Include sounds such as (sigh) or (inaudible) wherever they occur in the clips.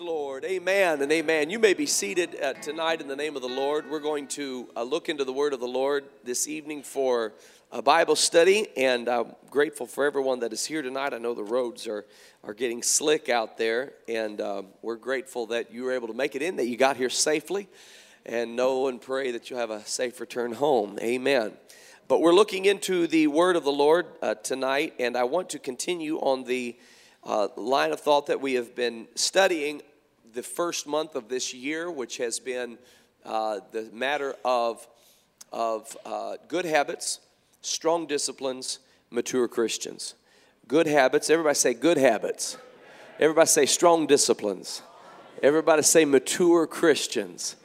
Lord, amen and amen. You may be seated uh, tonight in the name of the Lord. We're going to uh, look into the word of the Lord this evening for a Bible study, and I'm grateful for everyone that is here tonight. I know the roads are, are getting slick out there, and um, we're grateful that you were able to make it in, that you got here safely, and know and pray that you have a safe return home. Amen. But we're looking into the word of the Lord uh, tonight, and I want to continue on the uh, line of thought that we have been studying the first month of this year, which has been uh, the matter of, of uh, good habits, strong disciplines, mature Christians. Good habits, everybody say good habits. Everybody say strong disciplines. Everybody say mature Christians.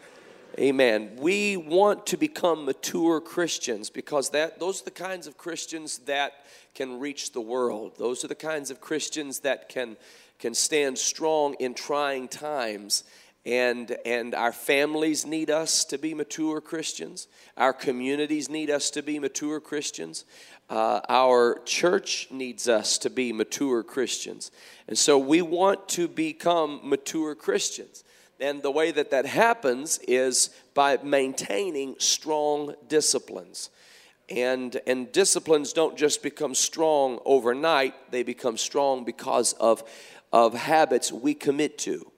Amen. We want to become mature Christians because that those are the kinds of Christians that can reach the world. Those are the kinds of Christians that can can stand strong in trying times. And, and our families need us to be mature Christians. Our communities need us to be mature Christians. Uh, our church needs us to be mature Christians. And so we want to become mature Christians. And the way that that happens is by maintaining strong disciplines. And, and disciplines don't just become strong overnight, they become strong because of, of habits we commit to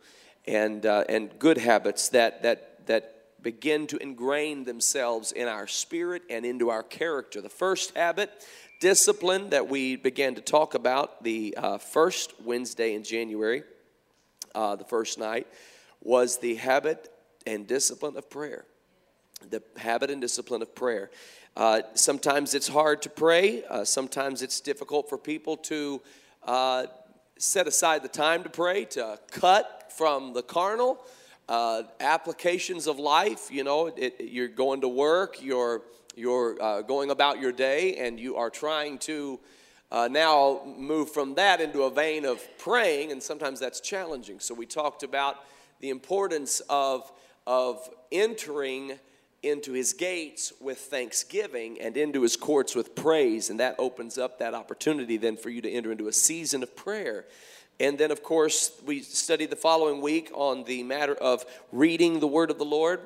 and, uh, and good habits that, that, that begin to ingrain themselves in our spirit and into our character. The first habit, discipline, that we began to talk about the uh, first Wednesday in January, uh, the first night, was the habit and discipline of prayer. The habit and discipline of prayer. Uh, sometimes it's hard to pray. Uh, sometimes it's difficult for people to uh, set aside the time to pray, to cut from the carnal uh, applications of life. You know, it, you're going to work, you're, you're uh, going about your day, and you are trying to uh, now move from that into a vein of praying, and sometimes that's challenging. So we talked about the importance of, of entering into his gates with thanksgiving and into his courts with praise. And that opens up that opportunity then for you to enter into a season of prayer. And then, of course, we studied the following week on the matter of reading the word of the Lord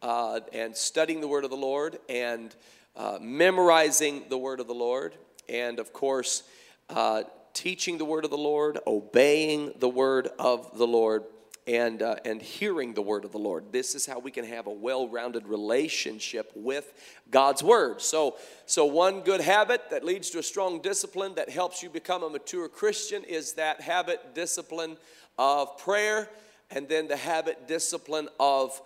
uh, and studying the word of the Lord and uh, memorizing the word of the Lord. And, of course, uh, teaching the word of the Lord, obeying the word of the Lord and, uh, and hearing the word of the Lord. This is how we can have a well rounded relationship with God's word. So, so, one good habit that leads to a strong discipline that helps you become a mature Christian is that habit discipline of prayer, and then the habit discipline of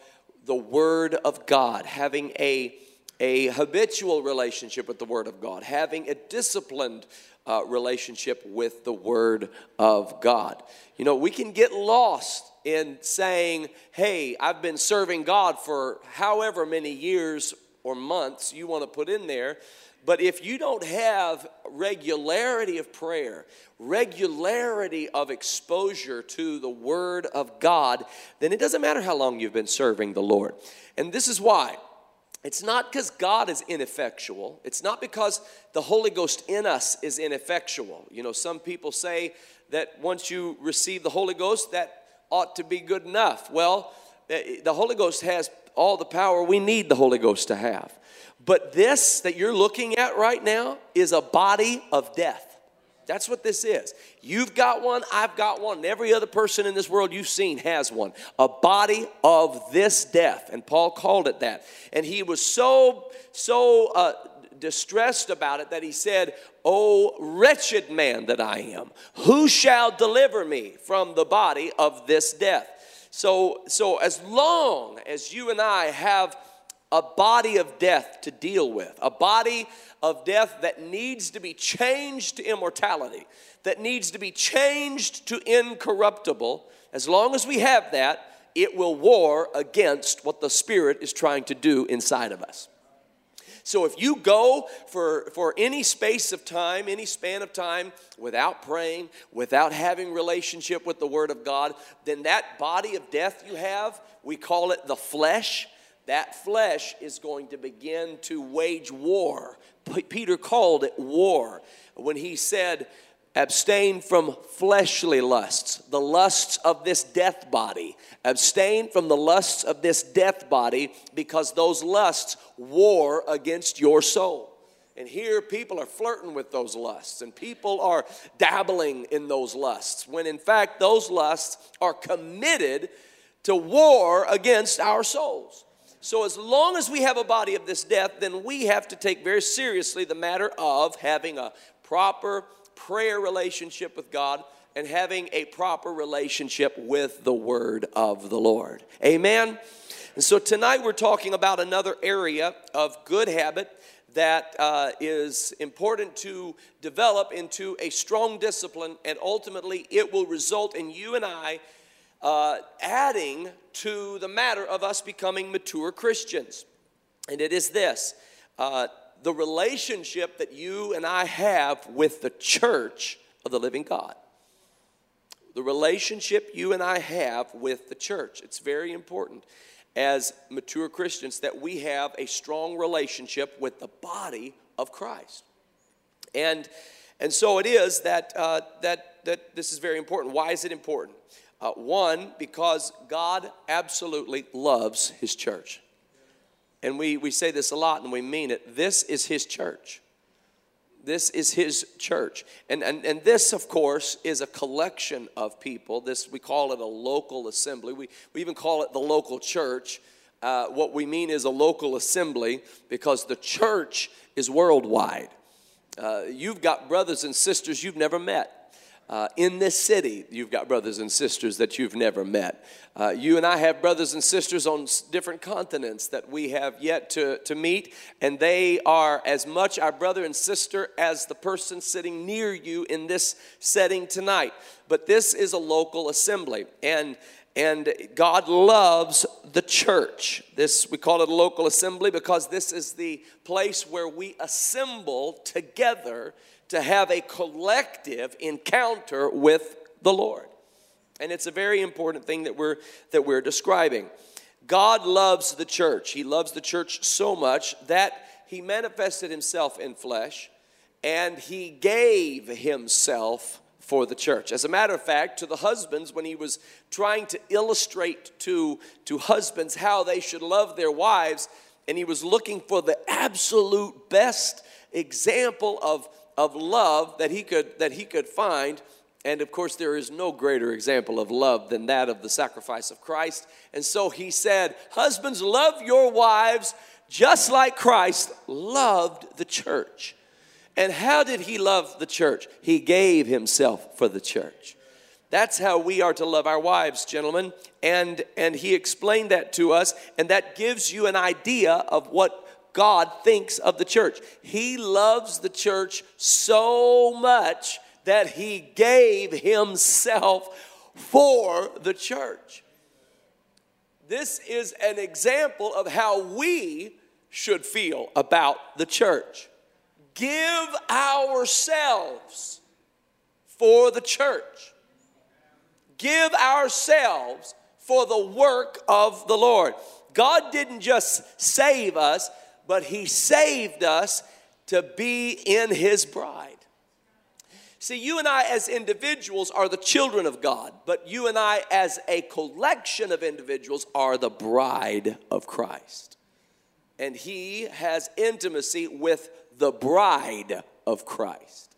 the word of God, having a a habitual relationship with the Word of God, having a disciplined uh, relationship with the Word of God. You know, we can get lost in saying, hey, I've been serving God for however many years or months you want to put in there. But if you don't have regularity of prayer, regularity of exposure to the Word of God, then it doesn't matter how long you've been serving the Lord. And this is why. It's not because God is ineffectual. It's not because the Holy Ghost in us is ineffectual. You know, some people say that once you receive the Holy Ghost, that ought to be good enough. Well, eh, the Holy Ghost has all the power we need the Holy Ghost to have. But this that you're looking at right now is a body of death. That's what this is. You've got one, I've got one, and every other person in this world you've seen has one. A body of this death. And Paul called it that. And he was so, so uh, distressed about it that he said, Oh, wretched man that I am, who shall deliver me from the body of this death? So, so as long as you and I have a body of death to deal with, a body of death that needs to be changed to immortality, that needs to be changed to incorruptible, as long as we have that, it will war against what the Spirit is trying to do inside of us. So if you go for, for any space of time, any span of time, without praying, without having relationship with the Word of God, then that body of death you have, we call it the flesh, that flesh is going to begin to wage war. Peter called it war when he said, Abstain from fleshly lusts, the lusts of this death body. Abstain from the lusts of this death body because those lusts war against your soul. And here people are flirting with those lusts and people are dabbling in those lusts when in fact those lusts are committed to war against our souls. So, as long as we have a body of this death, then we have to take very seriously the matter of having a proper prayer relationship with God and having a proper relationship with the Word of the Lord. Amen. And so tonight we're talking about another area of good habit that uh, is important to develop into a strong discipline, and ultimately it will result in you and I uh, adding to the matter of us becoming mature Christians. And it is this uh, the relationship that you and I have with the church of the living God. The relationship you and I have with the church. It's very important as mature Christians that we have a strong relationship with the body of Christ. And, and so it is that, uh, that, that this is very important. Why is it important? Uh, one, because God absolutely loves His church. And we, we say this a lot and we mean it. This is His church. This is His church. And, and, and this, of course, is a collection of people. This, we call it a local assembly. We, we even call it the local church. Uh, what we mean is a local assembly because the church is worldwide. Uh, you've got brothers and sisters you've never met. Uh, in this city, you've got brothers and sisters that you've never met. Uh, you and I have brothers and sisters on different continents that we have yet to, to meet, and they are as much our brother and sister as the person sitting near you in this setting tonight. But this is a local assembly, and and God loves the church. This we call it a local assembly because this is the place where we assemble together to have a collective encounter with the Lord. And it's a very important thing that we're that we're describing. God loves the church. He loves the church so much that he manifested himself in flesh and he gave himself for the church. As a matter of fact, to the husbands, when he was trying to illustrate to, to husbands how they should love their wives, and he was looking for the absolute best example of of love that he could that he could find. And of course there is no greater example of love than that of the sacrifice of Christ. And so he said husbands love your wives just like Christ loved the church. And how did he love the church? He gave himself for the church. That's how we are to love our wives gentlemen. And and he explained that to us and that gives you an idea of what God thinks of the church. He loves the church so much that he gave himself for the church. This is an example of how we should feel about the church. Give ourselves for the church. Give ourselves for the work of the Lord. God didn't just save us, but He saved us to be in His bride. See, you and I as individuals are the children of God, but you and I as a collection of individuals are the bride of Christ. And He has intimacy with the bride of Christ.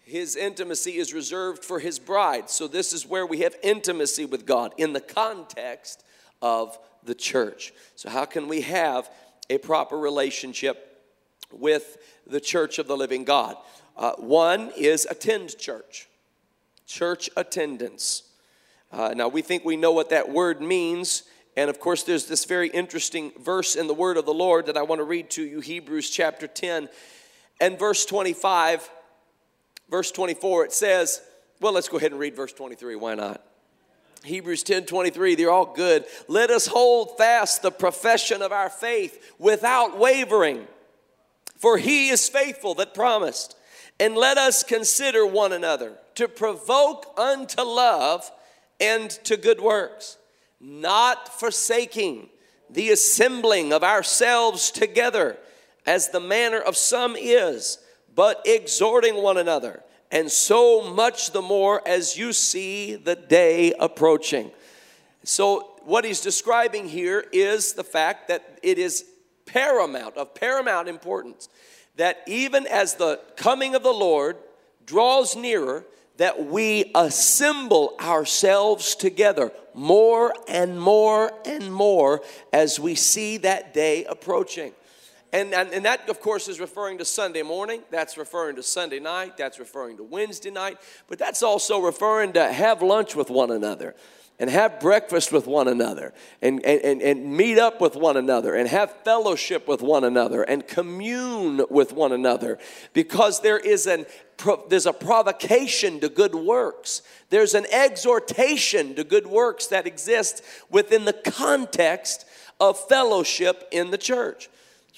His intimacy is reserved for His bride. So, this is where we have intimacy with God in the context of the church. So, how can we have a proper relationship with the church of the living God. Uh, one is attend church, church attendance. Uh, now, we think we know what that word means. And of course, there's this very interesting verse in the word of the Lord that I want to read to you Hebrews chapter 10 and verse 25. Verse 24, it says, well, let's go ahead and read verse 23. Why not? Hebrews 10 23, they're all good. Let us hold fast the profession of our faith without wavering, for he is faithful that promised. And let us consider one another to provoke unto love and to good works, not forsaking the assembling of ourselves together, as the manner of some is, but exhorting one another and so much the more as you see the day approaching. So, what he's describing here is the fact that it is paramount, of paramount importance, that even as the coming of the Lord draws nearer, that we assemble ourselves together more and more and more as we see that day approaching. And, and, and, that, of course, is referring to Sunday morning. That's referring to Sunday night. That's referring to Wednesday night. But that's also referring to have lunch with one another and have breakfast with one another and, and, and meet up with one another and have fellowship with one another and commune with one another because there is an there's a provocation to good works there's an exhortation to good works that exists within the context of fellowship in the church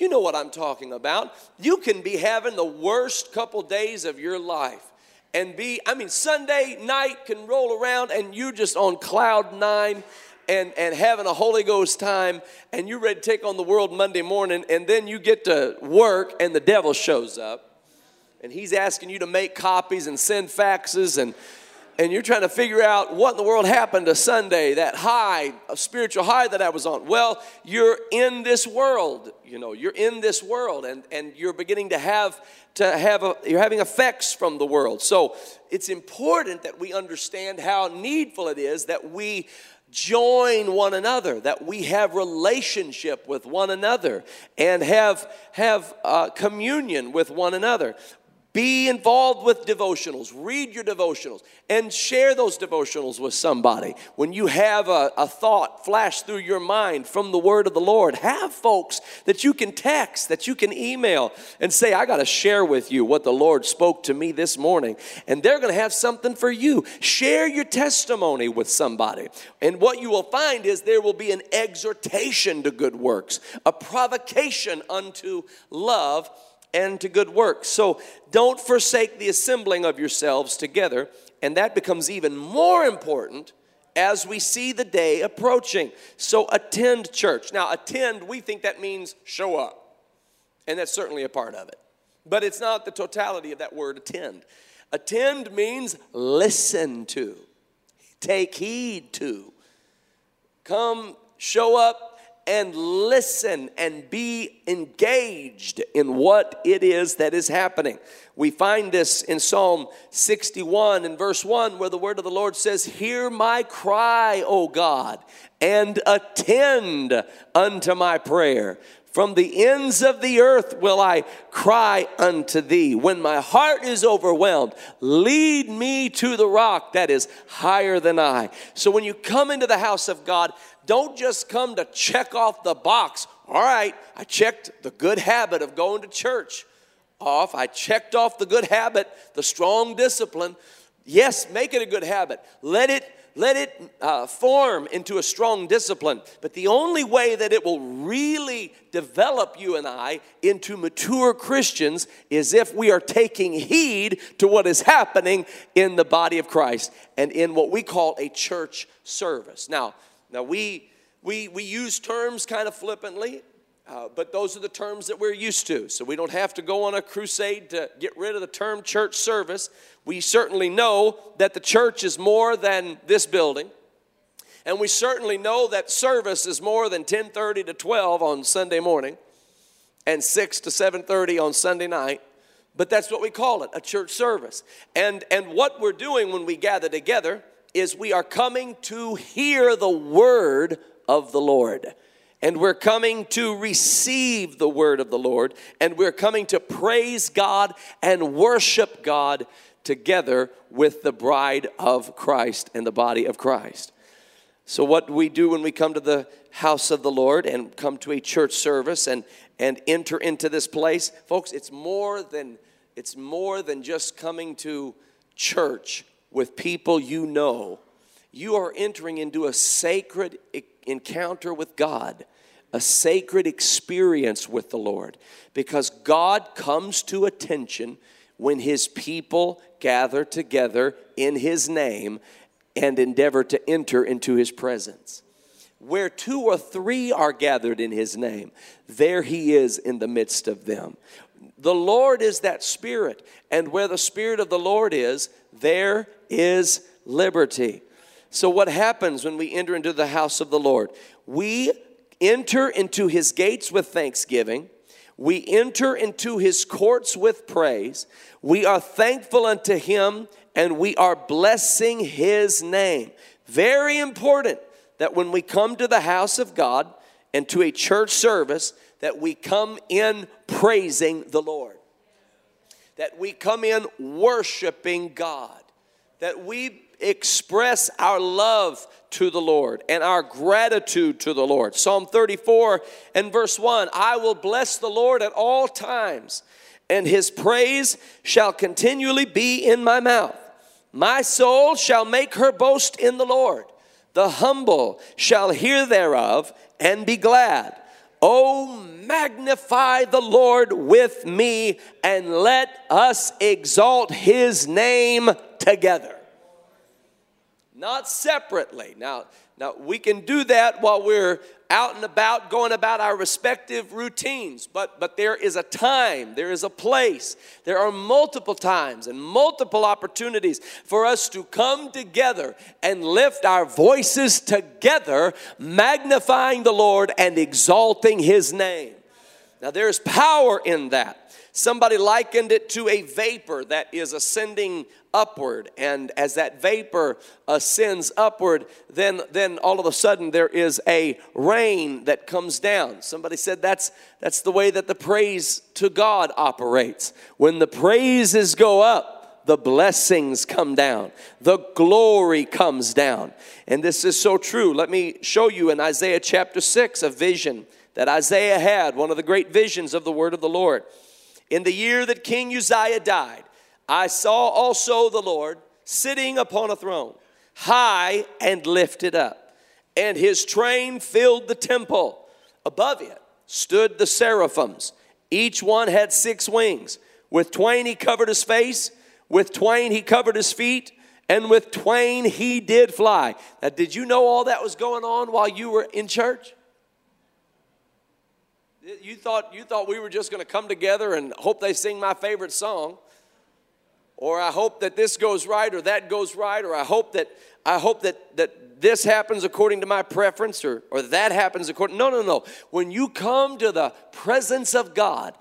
you know what i'm talking about. You can be having the worst couple days of your life and be, I mean, Sunday night can roll around and you're just on cloud nine and, and having a Holy Ghost time and you're ready to take on the world Monday morning and then you get to work and the devil shows up and he's asking you to make copies and send faxes and and you're trying to figure out what in the world happened to Sunday, that high, a spiritual high that I was on. Well, you're in this world, you know, you're in this world and, and you're beginning to have to have a, you're having effects from the world. So it's important that we understand how needful it is that we join one another that we have relationship with one another and have have uh, communion with one another be involved with devotionals. Read your devotionals and share those devotionals with somebody. When you have a, a, thought flash through your mind from the word of the Lord, have folks that you can text, that you can email, and say, I got to share with you what the Lord spoke to me this morning. And they're going to have something for you. Share your testimony with somebody. And what you will find is there will be an exhortation to good works, a provocation unto love and to good works. So don't forsake the assembling of yourselves together, and that becomes even more important as we see the day approaching. So attend church. Now, attend, we think that means show up, and that's certainly a part of it. But it's not the totality of that word attend. Attend means listen to, take heed to, come show up and listen and be engaged in what it is that is happening. We find this in Psalm 61 and verse 1, where the word of the Lord says, Hear my cry, O God, and attend unto my prayer. From the ends of the earth will I cry unto thee. When my heart is overwhelmed, lead me to the rock that is higher than I. So when you come into the house of God, don't just come to check off the box. All right, I checked the good habit of going to church off. I checked off the good habit, the strong discipline. Yes, make it a good habit. Let it let it uh, form into a strong discipline. But the only way that it will really develop you and I into mature Christians is if we are taking heed to what is happening in the body of Christ and in what we call a church service. Now, now, we, we, we use terms kind of flippantly, uh, but those are the terms that we're used to. So we don't have to go on a crusade to get rid of the term church service. We certainly know that the church is more than this building. And we certainly know that service is more than 10:30 to 12 on Sunday morning and 6 to 7:30 on Sunday night. But that's what we call it, a church service. And and what we're doing when we gather together is we are coming to hear the word of the Lord. And we're coming to receive the word of the Lord. And we're coming to praise God and worship God together with the bride of Christ and the body of Christ. So, what we do when we come to the house of the Lord and come to a church service and, and enter into this place, folks, it's more than it's more than just coming to church with people you know, you are entering into a sacred encounter with God, a sacred experience with the Lord, because God comes to attention when His people gather together in His name and endeavor to enter into His presence. Where two or three are gathered in His name, there He is in the midst of them The Lord is that Spirit, and where the Spirit of the Lord is, there is liberty. So, what happens when we enter into the house of the Lord? We enter into his gates with thanksgiving. We enter into his courts with praise. We are thankful unto him and we are blessing his name. Very important that when we come to the house of God and to a church service that we come in praising the Lord. That we come in worshiping God. That we express our love to the Lord and our gratitude to the Lord. Psalm 34 and verse 1 I will bless the Lord at all times, and his praise shall continually be in my mouth. My soul shall make her boast in the Lord. The humble shall hear thereof and be glad. Oh, magnify the Lord with me and let us exalt his name together not separately. Now, now we can do that while we're out and about going about our respective routines, but but there is a time, there is a place. There are multiple times and multiple opportunities for us to come together and lift our voices together, magnifying the Lord and exalting his name. Now there's power in that. Somebody likened it to a vapor that is ascending upward. And as that vapor ascends upward, then, then all of a sudden there is a rain that comes down. Somebody said that's, that's the way that the praise to God operates. When the praises go up, the blessings come down, the glory comes down. And this is so true. Let me show you in Isaiah chapter 6 a vision that Isaiah had, one of the great visions of the word of the Lord. In the year that King Uzziah died, I saw also the Lord sitting upon a throne, high and lifted up, and his train filled the temple. Above it stood the seraphims. Each one had six wings. With twain he covered his face, with twain he covered his feet, and with twain he did fly. Now, did you know all that was going on while you were in church? You thought, you thought we were just going to come together and hope they sing my favorite song. Or I hope that this goes right or that goes right. Or I hope that, I hope that, that this happens according to my preference or, or that happens according. No, no, no. When you come to the presence of God,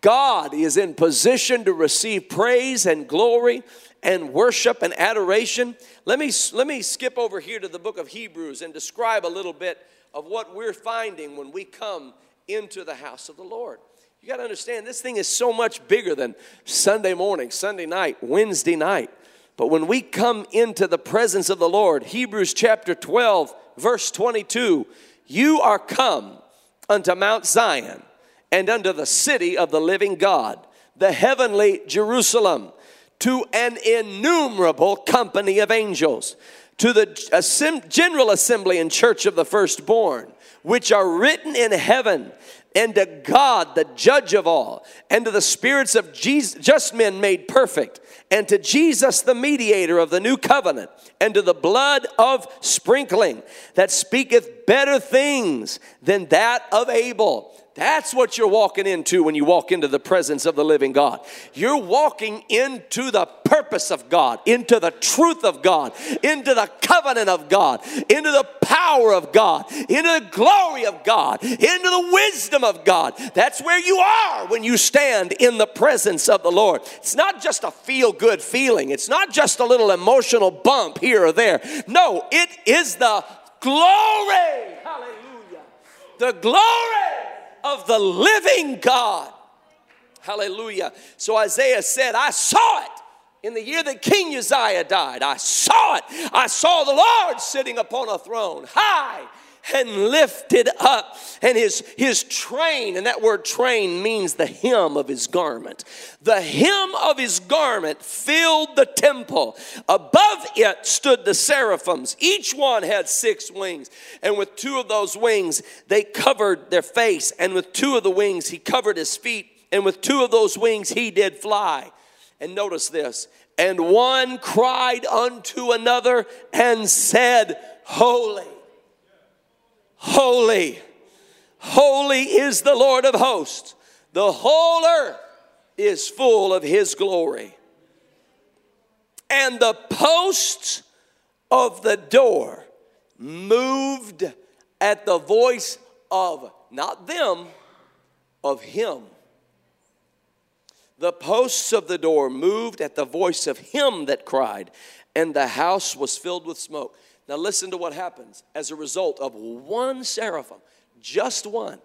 God is in position to receive praise and glory and worship and adoration. Let me, let me skip over here to the book of Hebrews and describe a little bit of what we're finding when we come into the house of the Lord. You got to understand, this thing is so much bigger than Sunday morning, Sunday night, Wednesday night. But when we come into the presence of the Lord, Hebrews chapter 12, verse 22, you are come unto Mount Zion and unto the city of the living God, the heavenly Jerusalem, to an innumerable company of angels, to the general assembly and church of the firstborn which are written in heaven, and to God, the judge of all, and to the spirits of Jesus, just men made perfect, and to Jesus, the mediator of the new covenant, and to the blood of sprinkling that speaketh better things than that of Abel that's what you're walking into when you walk into the presence of the living God. You're walking into the purpose of God, into the truth of God, into the covenant of God, into the power of God, into the glory of God, into the wisdom of God. That's where you are when you stand in the presence of the Lord. It's not just a feel good feeling, it's not just a little emotional bump here or there. No, it is the glory. Hallelujah. The glory of the living God. Hallelujah. So Isaiah said, I saw it in the year that King Uzziah died. I saw it. I saw the Lord sitting upon a throne, high and lifted up. And his his train and that word train means the hem of his garment. The hem of his garment filled the temple. Above it stood the seraphims. Each one had six wings. And with two of those wings they covered their face. And with two of the wings he covered his feet. And with two of those wings he did fly. And notice this. And one cried unto another and said holy Holy, holy is the Lord of hosts. The whole earth is full of his glory. And the posts of the door moved at the voice of not them, of him. The posts of the door moved at the voice of him that cried, and the house was filled with smoke. Now, listen to what happens as a result of one seraphim, just one.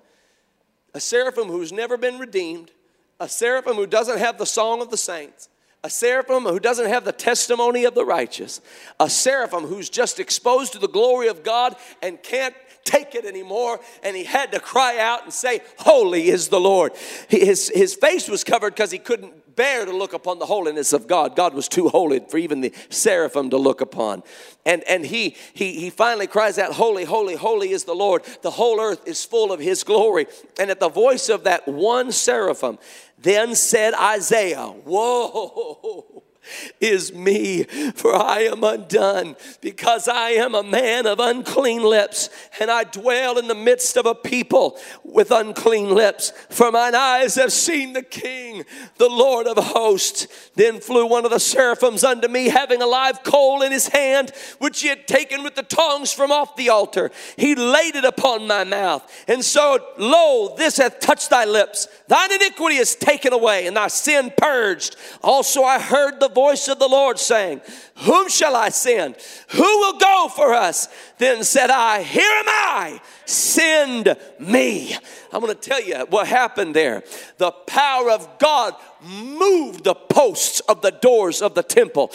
A seraphim who's never been redeemed, a seraphim who doesn't have the song of the saints, a seraphim who doesn't have the testimony of the righteous, a seraphim who's just exposed to the glory of God and can't take it anymore and he had to cry out and say holy is the lord his, his face was covered because he couldn't bear to look upon the holiness of God. God was too holy for even the seraphim to look upon. And, and he, he, he finally cries out, Holy, holy, holy is the Lord. The whole earth is full of his glory. And at the voice of that one seraphim, then said Isaiah, Woe is me, for I am undone, because I am a man of unclean lips, and I dwell in the midst of a people with unclean lips. For mine eyes have seen the King, the Lord of hosts. Then flew one of the seraphims unto me, having a live coal in his hand, which he had taken with the tongs from off the altar. He laid it upon my mouth, and so, lo, this hath touched thy lips. Thine iniquity is taken away, and thy sin purged. Also, I heard the voice of the Lord saying, Whom shall I send? Who will go for us? Then said I, Here am I, send me. I'm going to tell you what happened there. The power of God moved the posts of the doors of the temple.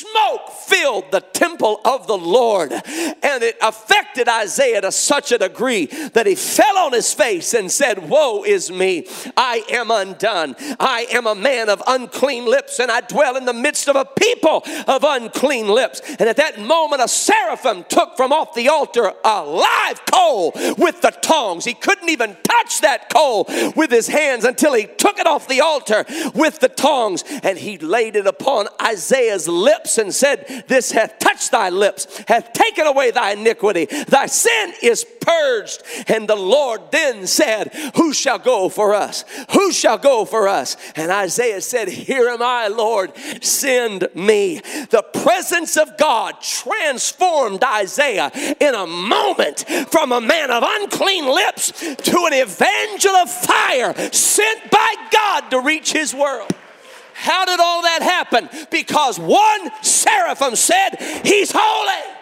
Smoke filled the temple of the Lord, and it affected Isaiah to such a degree that he fell on his face and said, Woe is me! I am undone. I am a man of unclean lips, and I dwell in the midst of a people of unclean lips. And at that moment, a seraphim took from off the altar a live coal with the tongs. He couldn't even touch that coal with his hands until he took it off the altar with the tongs and he laid it upon Isaiah's lips and said, This hath touched thy lips, hath taken away thy iniquity, thy sin is purged. And the Lord then said, Who shall go for us? Who shall go for us? And Isaiah said, Here am I, Lord, send me. The presence of God transformed Isaiah in a moment from a man of unclean lips to an evangel of fire sent by God to reach his world. How did all that happen? Because one seraphim said, He's holy.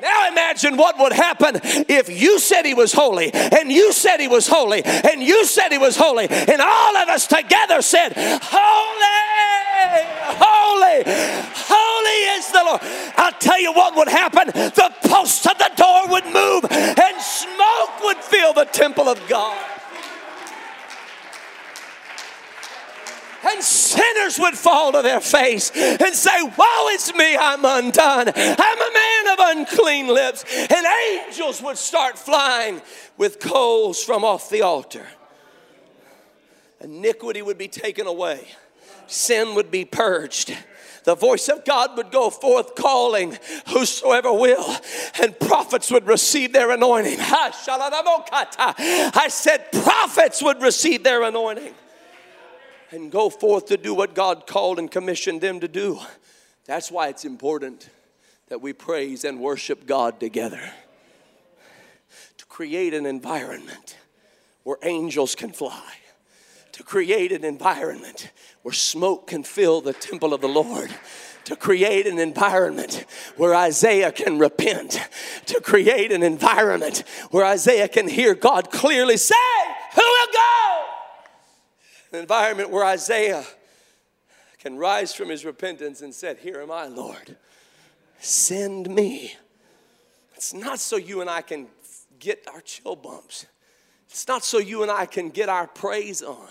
Now imagine what would happen if you said he was holy, and you said he was holy, and you said he was holy, and all of us together said, Holy, holy, holy is the Lord. I'll tell you what would happen the posts of the door would move, and smoke would fill the temple of God. And sinners would fall to their face and say, Woe is me, I'm undone. I'm a man of unclean lips. And angels would start flying with coals from off the altar. Iniquity would be taken away, sin would be purged the voice of God would go forth calling whosoever will, and prophets would receive their anointing. I said, prophets would receive their anointing and go forth to do what God called and commissioned them to do. That's why it's important that we praise and worship God together. To create an environment where angels can fly, to create an environment where smoke can fill the temple of the Lord to create an environment where Isaiah can repent, to create an environment where Isaiah can hear God clearly say, Who will go? An environment where Isaiah can rise from his repentance and said, Here am I, Lord. Send me. It's not so you and I can get our chill bumps. It's not so you and I can get our praise on.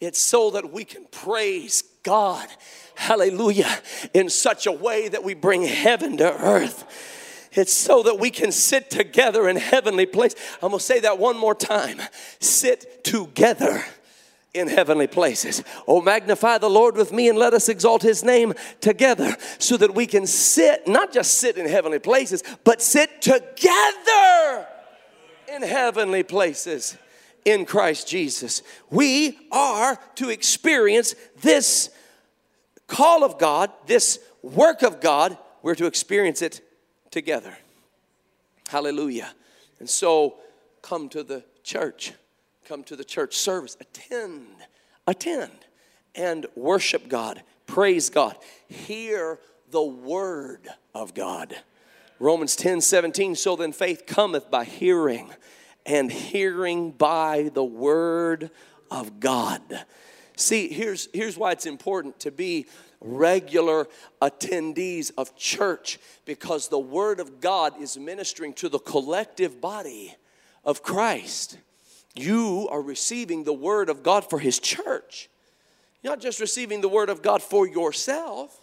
It's so that we can praise God, hallelujah, in such a way that we bring heaven to earth. It's so that we can sit together in heavenly place. I'm gonna say that one more time. Sit together in heavenly places. Oh, magnify the Lord with me and let us exalt his name together so that we can sit, not just sit in heavenly places, but sit together in heavenly places in Christ Jesus. We are to experience this call of God, this work of God, we're to experience it together. Hallelujah. And so come to the church, come to the church service, attend, attend, and worship God, praise God, hear the word of God. Romans 10 17, so then faith cometh by hearing, and hearing by the word of God. See, here's, here's why it's important to be regular attendees of church because the Word of God is ministering to the collective body of Christ. You are receiving the Word of God for His church. You're not just receiving the Word of God for yourself,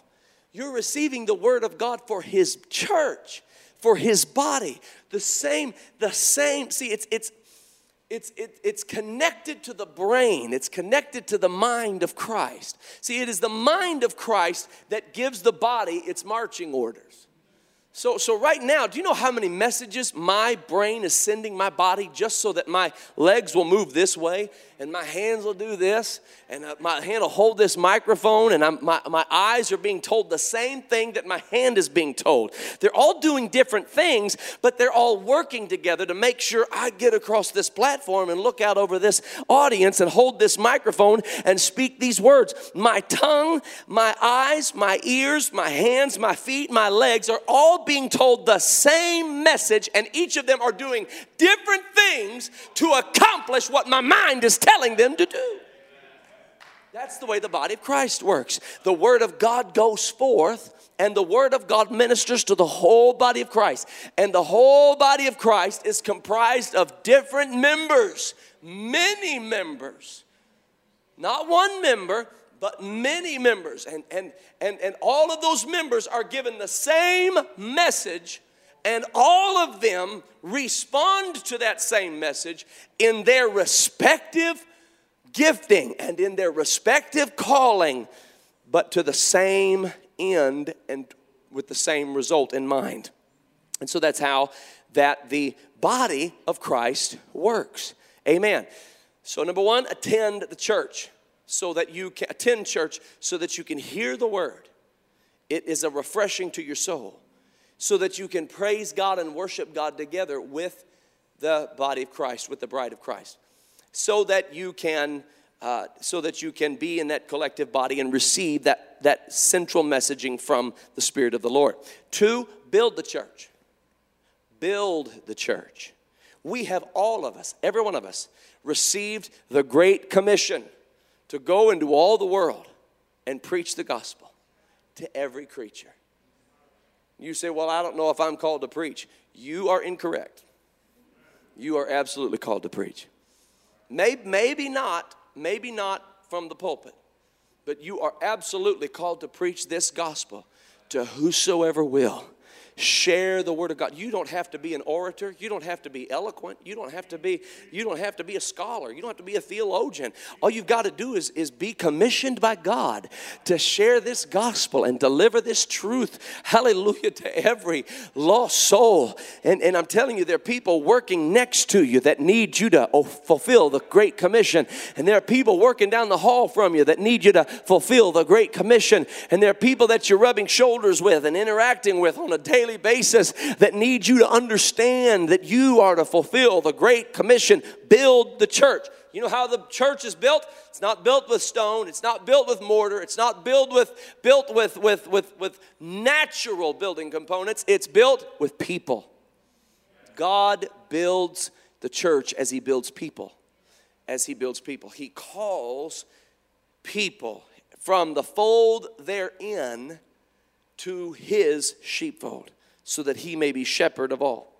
you're receiving the Word of God for His church, for His body. The same, the same, see, it's, it's, it's, it, it's connected to the brain, it's connected to the mind of Christ. See, it is the mind of Christ that gives the body its marching orders. So, so right now, do you know how many messages my brain is sending my body just so that my legs will move this way and my hands will do this and uh, my hand will hold this microphone and I'm, my, my eyes are being told the same thing that my hand is being told. They're all doing different things, but they're all working together to make sure I get across this platform and look out over this audience and hold this microphone and speak these words. My tongue, my eyes, my ears, my hands, my feet, my legs are all being told the same message, and each of them are doing different things to accomplish what my mind is telling them to do. That's the way the body of Christ works. The Word of God goes forth, and the Word of God ministers to the whole body of Christ. And the whole body of Christ is comprised of different members, many members. Not one member, but many members. And, and, and, and all of those members are given the same message, and all of them respond to that same message in their respective gifting and in their respective calling, but to the same end and with the same result in mind. And so that's how that the body of Christ works. Amen. So, number one, attend the church so that you can attend church so that you can hear the word. It is a refreshing to your soul so that you can praise God and worship God together with the body of Christ, with the bride of Christ. So that you can uh, so that you can be in that collective body and receive that, that central messaging from the Spirit of the Lord. Two, build the church. Build the church. We have all of us, every one of us, received the Great Commission to go into all the world and preach the gospel to every creature. You say, Well, I don't know if I'm called to preach. You are incorrect. You are absolutely called to preach. Maybe, maybe not, maybe not from the pulpit, but you are absolutely called to preach this gospel to whosoever will share the word of God. You don't have to be an orator, you don't have to be eloquent, you don't have to be you don't have to be a scholar, you don't have to be a theologian. All you've got to do is is be commissioned by God to share this gospel and deliver this truth. Hallelujah to every lost soul. And and I'm telling you there are people working next to you that need you to oh, fulfill the great commission. And there are people working down the hall from you that need you to fulfill the great commission. And there are people that you're rubbing shoulders with and interacting with on a daily daily basis that need you to understand that you are to fulfill the Great Commission build the church. You know how the church is built? It's not built with stone, it's not built with mortar, it's not built with built with with with, with natural building components, it's built with people. God builds the church as he builds people. As he builds people. He calls people from the fold therein to his sheepfold, so that he may be shepherd of all.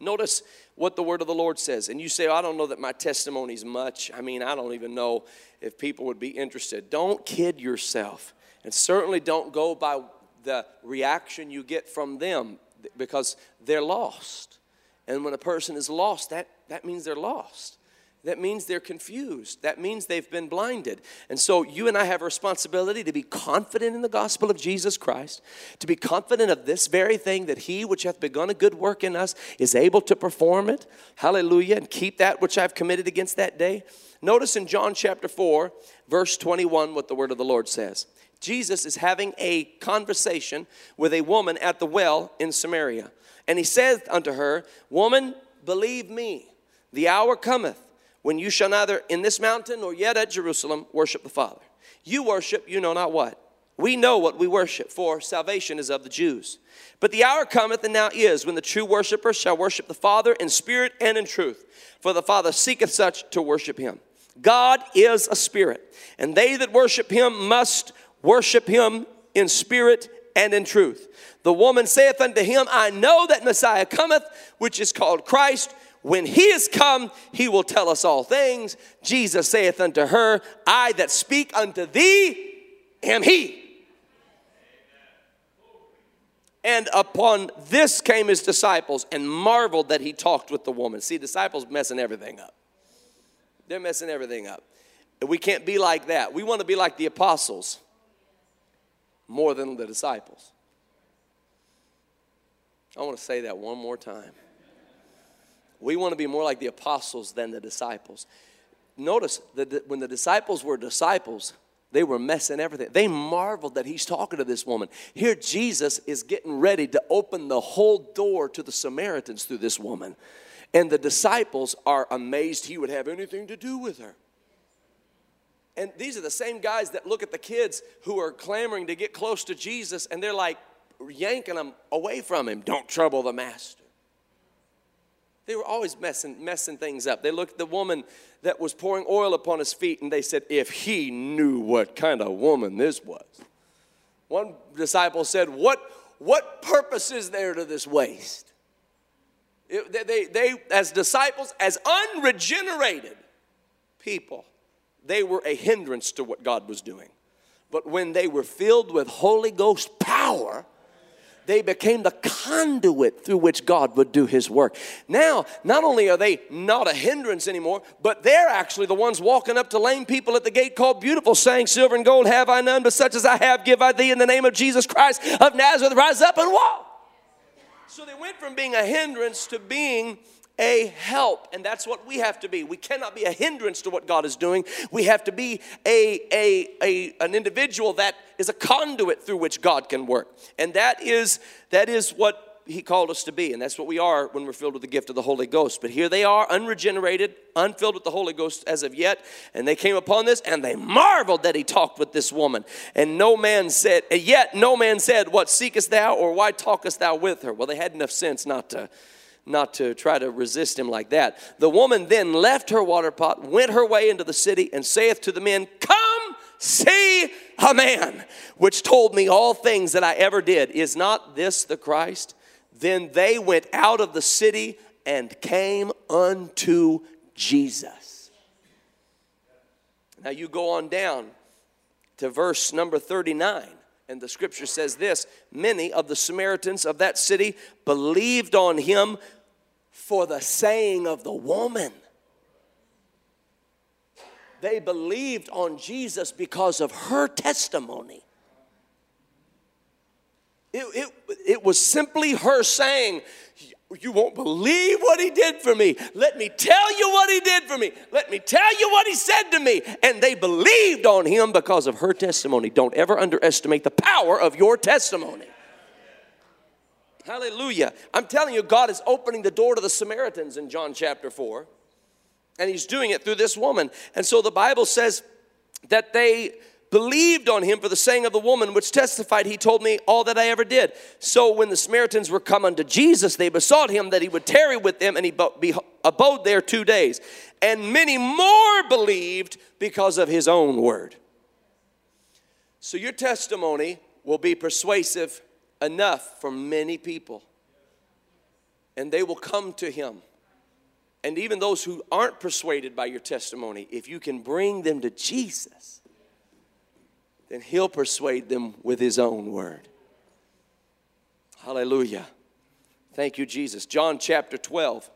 Notice what the word of the Lord says. And you say, I don't know that my testimony is much. I mean, I don't even know if people would be interested. Don't kid yourself. And certainly don't go by the reaction you get from them because they're lost. And when a person is lost, that, that means they're lost. That means they're confused. That means they've been blinded. And so you and I have a responsibility to be confident in the gospel of Jesus Christ, to be confident of this very thing that he which hath begun a good work in us is able to perform it. Hallelujah. And keep that which I've committed against that day. Notice in John chapter 4, verse 21, what the word of the Lord says. Jesus is having a conversation with a woman at the well in Samaria. And he saith unto her, Woman, believe me, the hour cometh when you shall neither in this mountain nor yet at Jerusalem worship the Father. You worship, you know not what. We know what we worship, for salvation is of the Jews. But the hour cometh and now is when the true worshippers shall worship the Father in spirit and in truth, for the Father seeketh such to worship him. God is a spirit, and they that worship him must worship him in spirit and in truth. The woman saith unto him, I know that Messiah cometh, which is called Christ. When he is come, he will tell us all things. Jesus saith unto her, I that speak unto thee am he. And upon this came his disciples and marveled that he talked with the woman. See, disciples messing everything up. They're messing everything up. We can't be like that. We want to be like the apostles more than the disciples. I want to say that one more time. We want to be more like the apostles than the disciples. Notice that when the disciples were disciples, they were messing everything. They marveled that he's talking to this woman. Here, Jesus is getting ready to open the whole door to the Samaritans through this woman. And the disciples are amazed he would have anything to do with her. And these are the same guys that look at the kids who are clamoring to get close to Jesus and they're like yanking them away from him. Don't trouble the master. They were always messing, messing things up. They looked at the woman that was pouring oil upon his feet and they said, If he knew what kind of woman this was. One disciple said, What, what purpose is there to this waste? It, they, they, they, as disciples, as unregenerated people, they were a hindrance to what God was doing. But when they were filled with Holy Ghost power, they became the conduit through which God would do his work. Now, not only are they not a hindrance anymore, but they're actually the ones walking up to lame people at the gate called Beautiful, saying, Silver and gold have I none, but such as I have give I thee in the name of Jesus Christ of Nazareth. Rise up and walk. So they went from being a hindrance to being a help and that's what we have to be. We cannot be a hindrance to what god is doing. We have to be a, a, a, an individual that is a conduit through which god can work. And that is that is what he called us to be and that's what we are when we're filled with the gift of the holy ghost. But here they are unregenerated unfilled with the holy ghost as of yet and they came upon this and they marveled that he talked with this woman. And no man said yet no man said what seekest thou or why talkest thou with her? Well they had enough sense not to not to try to resist him like that. The woman then left her water pot, went her way into the city, and saith to the men, Come see a man which told me all things that I ever did. Is not this the Christ? Then they went out of the city and came unto Jesus. Now you go on down to verse number 39. And the scripture says this many of the Samaritans of that city believed on him for the saying of the woman. They believed on Jesus because of her testimony. It, it, it was simply her saying, You won't believe what he did for me. Let me tell you what he did for me. Let me tell you what he said to me. And they believed on him because of her testimony. Don't ever underestimate the power of your testimony. Hallelujah. I'm telling you, God is opening the door to the Samaritans in John chapter 4. And he's doing it through this woman. And so the Bible says that they believed on him for the saying of the woman, which testified, He told me all that I ever did. So when the Samaritans were come unto Jesus, they besought him that he would tarry with them, and he abode there two days. And many more believed because of his own word. So your testimony will be persuasive enough for many people. And they will come to him. And even those who aren't persuaded by your testimony, if you can bring them to Jesus, then he'll persuade them with his own word. Hallelujah. Thank you, Jesus. John chapter 12.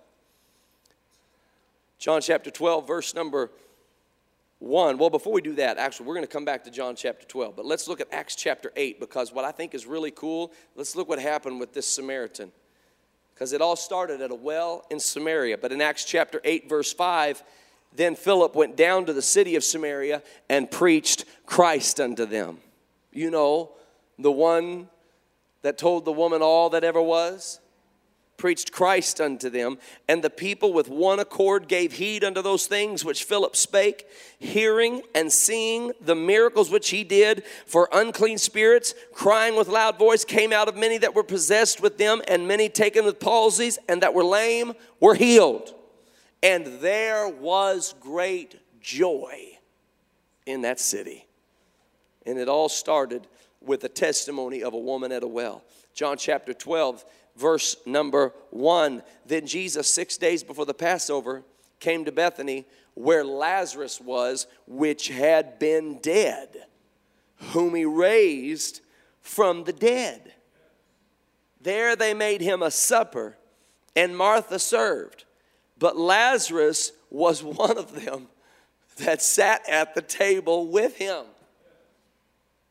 John chapter 12, verse number 1. Well, before we do that, actually, we're going to come back to John chapter 12, but let's look at Acts chapter 8 because what I think is really cool, let's look what happened with this Samaritan. Because it all started at a well in Samaria. But in Acts chapter 8, verse 5, then Philip went down to the city of Samaria and preached Christ unto them. You know, the one that told the woman all that ever was? preached Christ unto them, and the people with one accord gave heed unto those things which Philip spake, hearing and seeing the miracles which he did for unclean spirits, crying with loud voice, came out of many that were possessed with them, and many taken with palsies, and that were lame were healed. And there was great joy in that city. And it all started with the testimony of a woman at a well. John chapter 12 verse number one. Then Jesus, six days before the Passover, came to Bethany where Lazarus was, which had been dead, whom he raised from the dead. There they made him a supper, and Martha served. But Lazarus was one of them that sat at the table with him.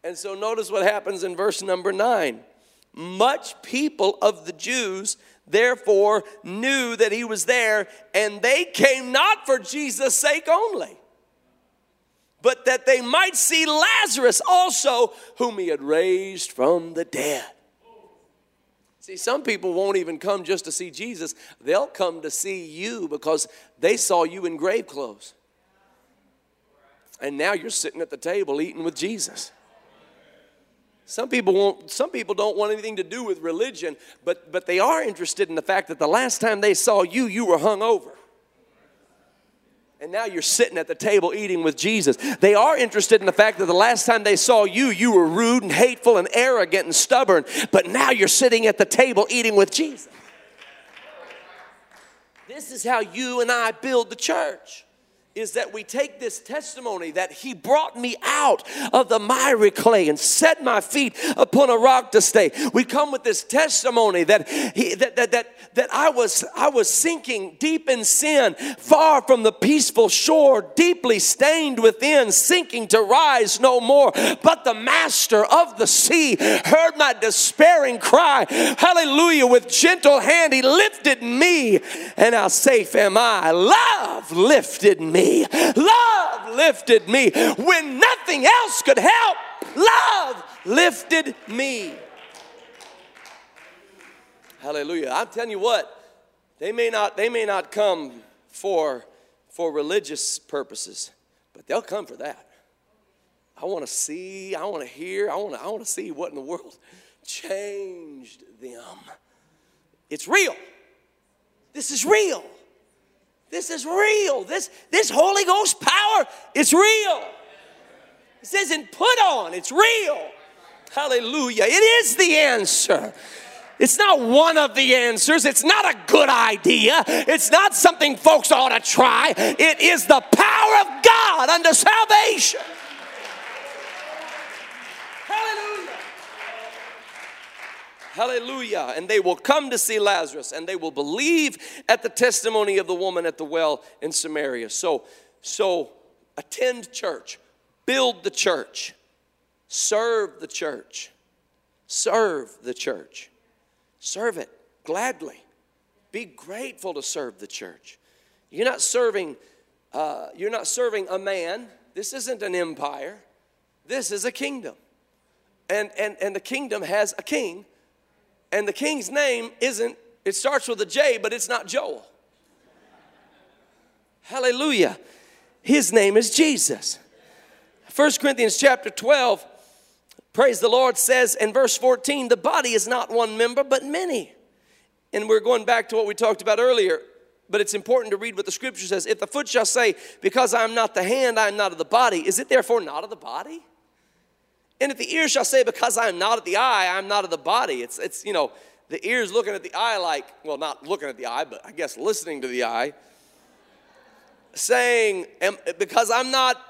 And so notice what happens in verse number nine much people of the Jews therefore knew that he was there, and they came not for Jesus' sake only, but that they might see Lazarus also, whom he had raised from the dead. See, some people won't even come just to see Jesus, they'll come to see you because they saw you in grave clothes. And now you're sitting at the table eating with Jesus. Some people won't, some people don't want anything to do with religion, but, but they are interested in the fact that the last time they saw you, you were hung over. And now you're sitting at the table eating with Jesus. They are interested in the fact that the last time they saw you, you were rude and hateful and arrogant and stubborn, but now you're sitting at the table eating with Jesus. This is how you and I build the church is that we take this testimony that he brought me out of the miry clay and set my feet upon a rock to stay. We come with this testimony that he, that, that, that, that I was I was sinking deep in sin, far from the peaceful shore, deeply stained within, sinking to rise no more. But the master of the sea heard my despairing cry. Hallelujah. With gentle hand he lifted me, and how safe am I? Love lifted me. Love lifted me. When nothing else could help, love lifted me. Hallelujah. I'm telling you what, they may not, they may not come for, for religious purposes, but they'll come for that. I want to see, I want to hear, I want to, I want to see what in the world changed them. It's real. This is real. This is real. This, this Holy Ghost power, it's real. It isn't put on, it's real. Hallelujah. It is the answer. It's not one of the answers. It's not a good idea. It's not something folks ought to try. It is the power of God unto salvation. Hallelujah. And they will come to see Lazarus and they will believe at the testimony of the woman at the well in Samaria. So, so attend church, build the church, serve the church, serve the church, serve it gladly. Be grateful to serve the church. You're not serving, uh, you're not serving a man. This isn't an empire. This is a kingdom. And, and, and the kingdom has a king and the king's name isn't, it starts with a J, but it's not Joel. Hallelujah. His name is Jesus. 1 Corinthians chapter 12, praise the Lord, says in verse 14, the body is not one member, but many. And we're going back to what we talked about earlier, but it's important to read what the scripture says. If the foot shall say, Because I am not the hand, I am not of the body, is it therefore not of the body? And if the ear shall say, Because I am not of the eye, I am not of the body. It's, it's you know, the ear's looking at the eye like, well, not looking at the eye, but I guess listening to the eye, saying, Because I'm not,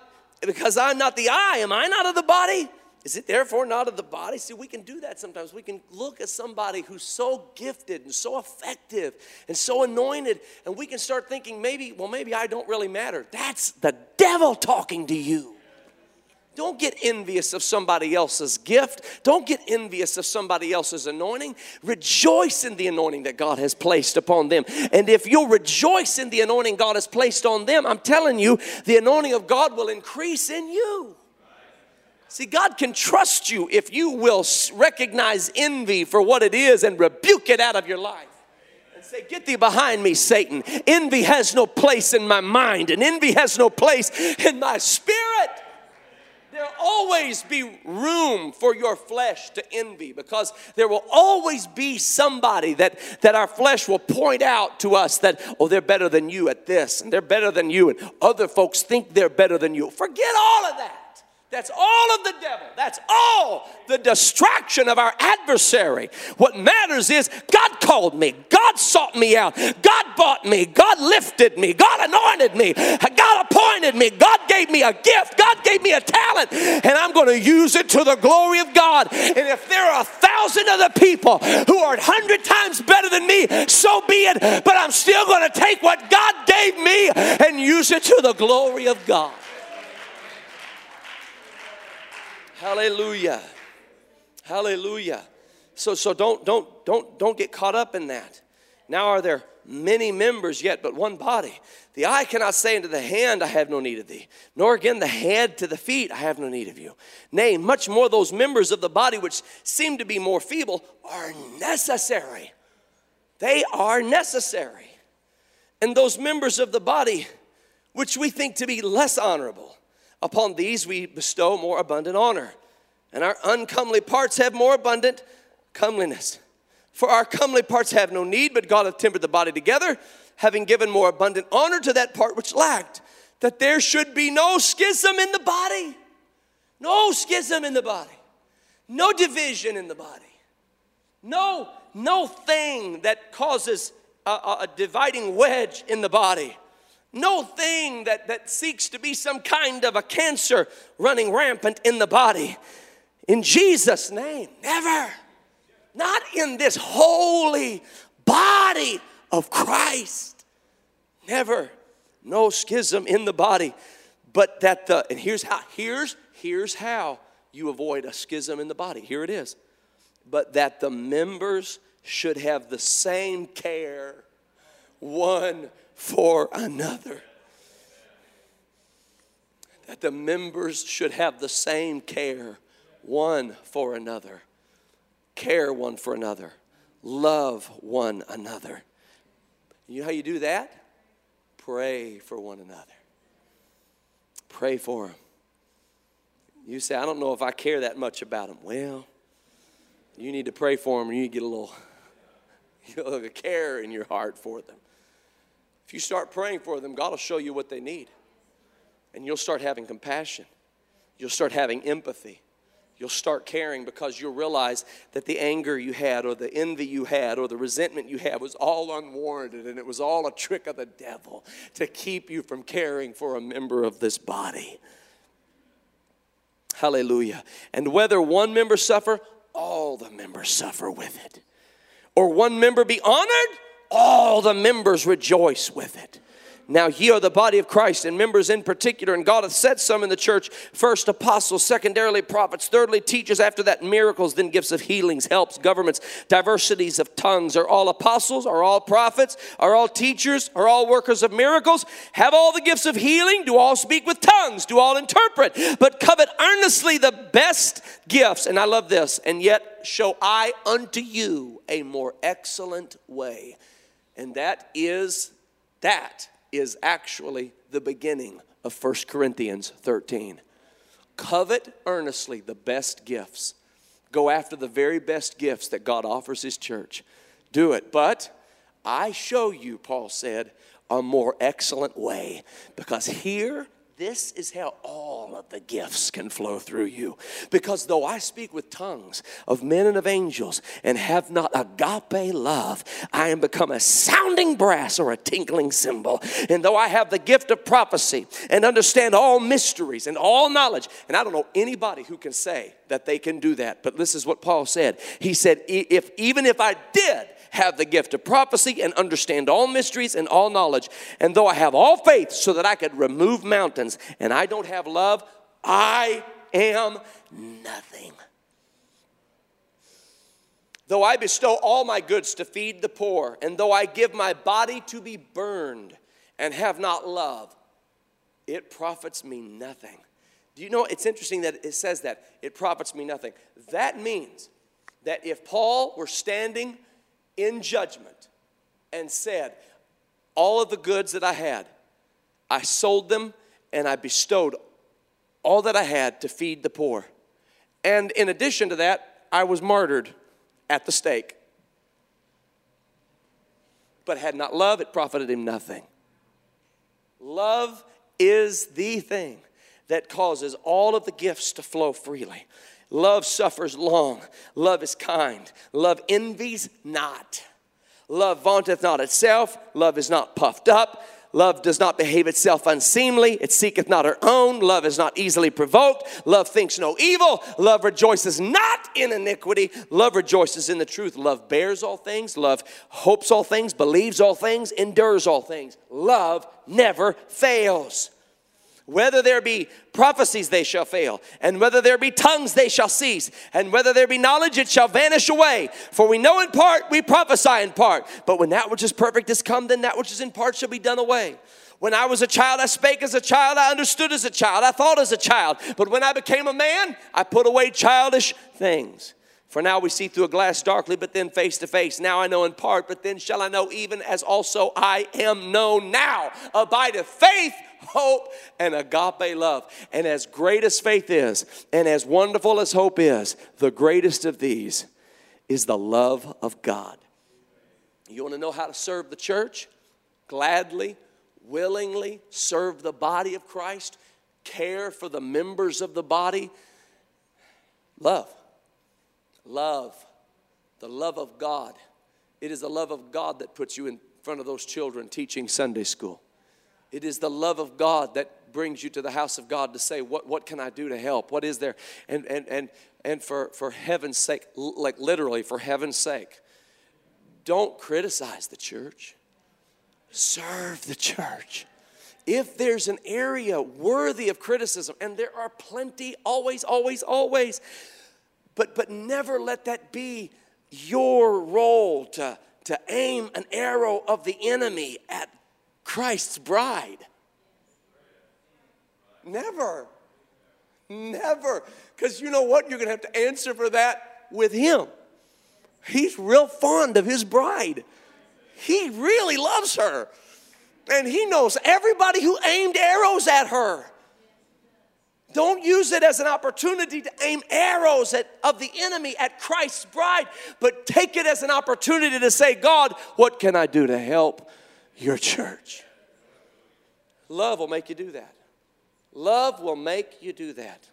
because I'm not the eye, am I not of the body? Is it therefore not of the body? See, we can do that sometimes. We can look at somebody who's so gifted and so effective and so anointed, and we can start thinking, maybe, well, maybe I don't really matter. That's the devil talking to you. Don't get envious of somebody else's gift. Don't get envious of somebody else's anointing. Rejoice in the anointing that God has placed upon them. And if you'll rejoice in the anointing God has placed on them, I'm telling you, the anointing of God will increase in you. See, God can trust you if you will recognize envy for what it is and rebuke it out of your life. And say, Get thee behind me, Satan. Envy has no place in my mind, and envy has no place in my spirit. There'll always be room for your flesh to envy because there will always be somebody that, that our flesh will point out to us that, oh, they're better than you at this, and they're better than you, and other folks think they're better than you. Forget all of that. That's all of the devil. That's all the distraction of our adversary. What matters is God called me, God sought me out, God bought me, God lifted me, God anointed me, God appointed me, God gave me a gift, God gave me a talent, and I'm going to use it to the glory of God. And if there are a thousand other people who are a hundred times better than me, so be it. But I'm still going to take what God gave me and use it to the glory of God. Hallelujah. Hallelujah. So, so don't, don't, don't, don't get caught up in that. Now are there many members yet, but one body. The eye cannot say unto the hand, I have no need of thee, nor again the head to the feet, I have no need of you. Nay, much more those members of the body which seem to be more feeble are necessary. They are necessary. And those members of the body which we think to be less honorable, Upon these we bestow more abundant honor, and our uncomely parts have more abundant comeliness. For our comely parts have no need, but God hath tempered the body together, having given more abundant honor to that part which lacked, that there should be no schism in the body. No schism in the body. No division in the body. No, no thing that causes a, a, a dividing wedge in the body no thing that, that seeks to be some kind of a cancer running rampant in the body. In Jesus' name, never. Not in this holy body of Christ. Never. No schism in the body. But that the, and here's how, here's, here's how you avoid a schism in the body. Here it is. But that the members should have the same care one for another. That the members should have the same care one for another, care one for another, love one another. You know how you do that? Pray for one another. Pray for them. You say, I don't know if I care that much about them. Well, you need to pray for them and you get a little, (laughs) a care in your heart for them. If you start praying for them, God will show you what they need. And you'll start having compassion. You'll start having empathy. You'll start caring because you'll realize that the anger you had, or the envy you had, or the resentment you had was all unwarranted and it was all a trick of the devil to keep you from caring for a member of this body. Hallelujah. And whether one member suffer, all the members suffer with it. Or one member be honored, all the members rejoice with it. Now, ye are the body of Christ, and members in particular, and God hath set some in the church first apostles, secondarily prophets, thirdly teachers, after that miracles, then gifts of healings, helps, governments, diversities of tongues. Are all apostles? Are all prophets? Are all teachers? Are all workers of miracles? Have all the gifts of healing? Do all speak with tongues? Do all interpret? But covet earnestly the best gifts. And I love this. And yet show I unto you a more excellent way and that is that is actually the beginning of 1 Corinthians 13. Covet earnestly the best gifts. Go after the very best gifts that God offers his church. Do it. But I show you, Paul said, a more excellent way. Because here this is how all of the gifts can flow through you. Because though I speak with tongues of men and of angels and have not agape love, I am become a sounding brass or a tinkling cymbal. And though I have the gift of prophecy and understand all mysteries and all knowledge, and I don't know anybody who can say that they can do that, but this is what Paul said. He said, if even if I did, have the gift of prophecy and understand all mysteries and all knowledge. And though I have all faith so that I could remove mountains and I don't have love, I am nothing. Though I bestow all my goods to feed the poor, and though I give my body to be burned and have not love, it profits me nothing. Do you know it's interesting that it says that it profits me nothing? That means that if Paul were standing in judgment and said, All of the goods that I had, I sold them and I bestowed all that I had to feed the poor. And in addition to that, I was martyred at the stake. But had not love, it profited him nothing. Love is the thing that causes all of the gifts to flow freely. Love suffers long. Love is kind. Love envies not. Love vaunteth not itself. Love is not puffed up. Love does not behave itself unseemly. It seeketh not her own. Love is not easily provoked. Love thinks no evil. Love rejoices not in iniquity. Love rejoices in the truth. Love bears all things. Love hopes all things, believes all things, endures all things. Love never fails. Whether there be prophecies, they shall fail. And whether there be tongues, they shall cease. And whether there be knowledge, it shall vanish away. For we know in part, we prophesy in part. But when that which is perfect is come, then that which is in part shall be done away. When I was a child, I spake as a child, I understood as a child, I thought as a child. But when I became a man, I put away childish things. For now we see through a glass darkly, but then face to face. Now I know in part, but then shall I know even as also I am known now. Abideth faith, hope, and agape love. And as great as faith is, and as wonderful as hope is, the greatest of these is the love of God. You want to know how to serve the church? Gladly, willingly serve the body of Christ, care for the members of the body. Love. Love. The love of God. It is the love of God that puts you in front of those children teaching Sunday school. It is the love of God that brings you to the house of God to say, What, what can I do to help? What is there? And, and, and, and for, for heaven's sake, like literally, for heaven's sake, don't criticize the church, serve the church. If there's an area worthy of criticism, and there are plenty, always, always, always, but, but never let that be your role to, to aim an arrow of the enemy at Christ's bride. Never. Never. Because you know what? You're going to have to answer for that with Him. He's real fond of His bride, He really loves her. And He knows everybody who aimed arrows at her. Don't use it as an opportunity to aim arrows at, of the enemy at Christ's bride, but take it as an opportunity to say, God, what can I do to help your church. Love will make you do that. Love will make you do that.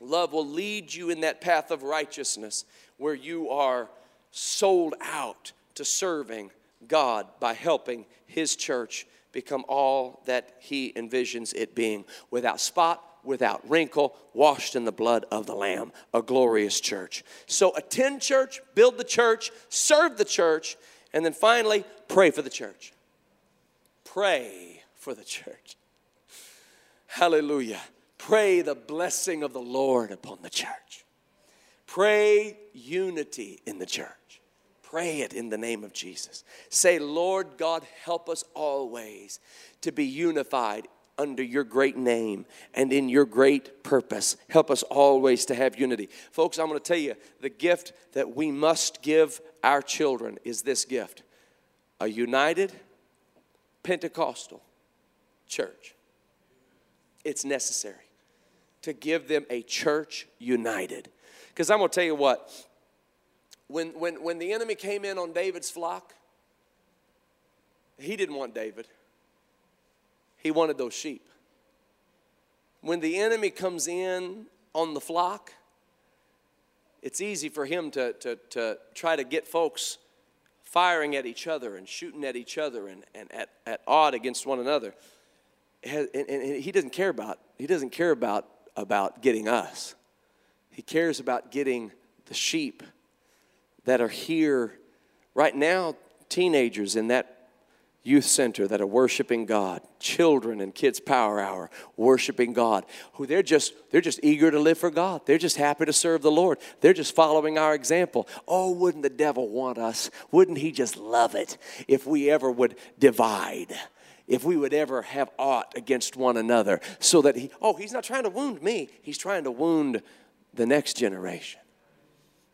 Love will lead you in that path of righteousness where you are sold out to serving God by helping His church become all that He envisions it being without spot, without wrinkle, washed in the blood of the Lamb, a glorious church. So attend church, build the church, serve the church, and then finally, pray for the church pray for the church. Hallelujah. Pray the blessing of the Lord upon the church. Pray unity in the church. Pray it in the name of Jesus. Say, Lord God, help us always to be unified under your great name and in your great purpose. Help us always to have unity. Folks, I'm going to tell you the gift that we must give our children is this gift a united, Pentecostal church. It's necessary to give them a church united. Because I'm going to tell you what, when, when, when the enemy came in on David's flock, he didn't want David, he wanted those sheep. when the enemy comes in on the flock, it's easy for him to, to, to try to get folks firing at each other and shooting at each other and, and at, at odd against one another. And, and he doesn't care about, he doesn't care about, about getting us. He cares about getting the sheep that are here right now, teenagers in that youth center that are worshiping God, children and kids power hour worshiping God, who they're just they're just eager to live for God. They're just happy to serve the Lord. They're just following our example. Oh, wouldn't the devil want us? Wouldn't he just love it if we ever would divide? If we would ever have aught against one another so that he oh, he's not trying to wound me. He's trying to wound the next generation.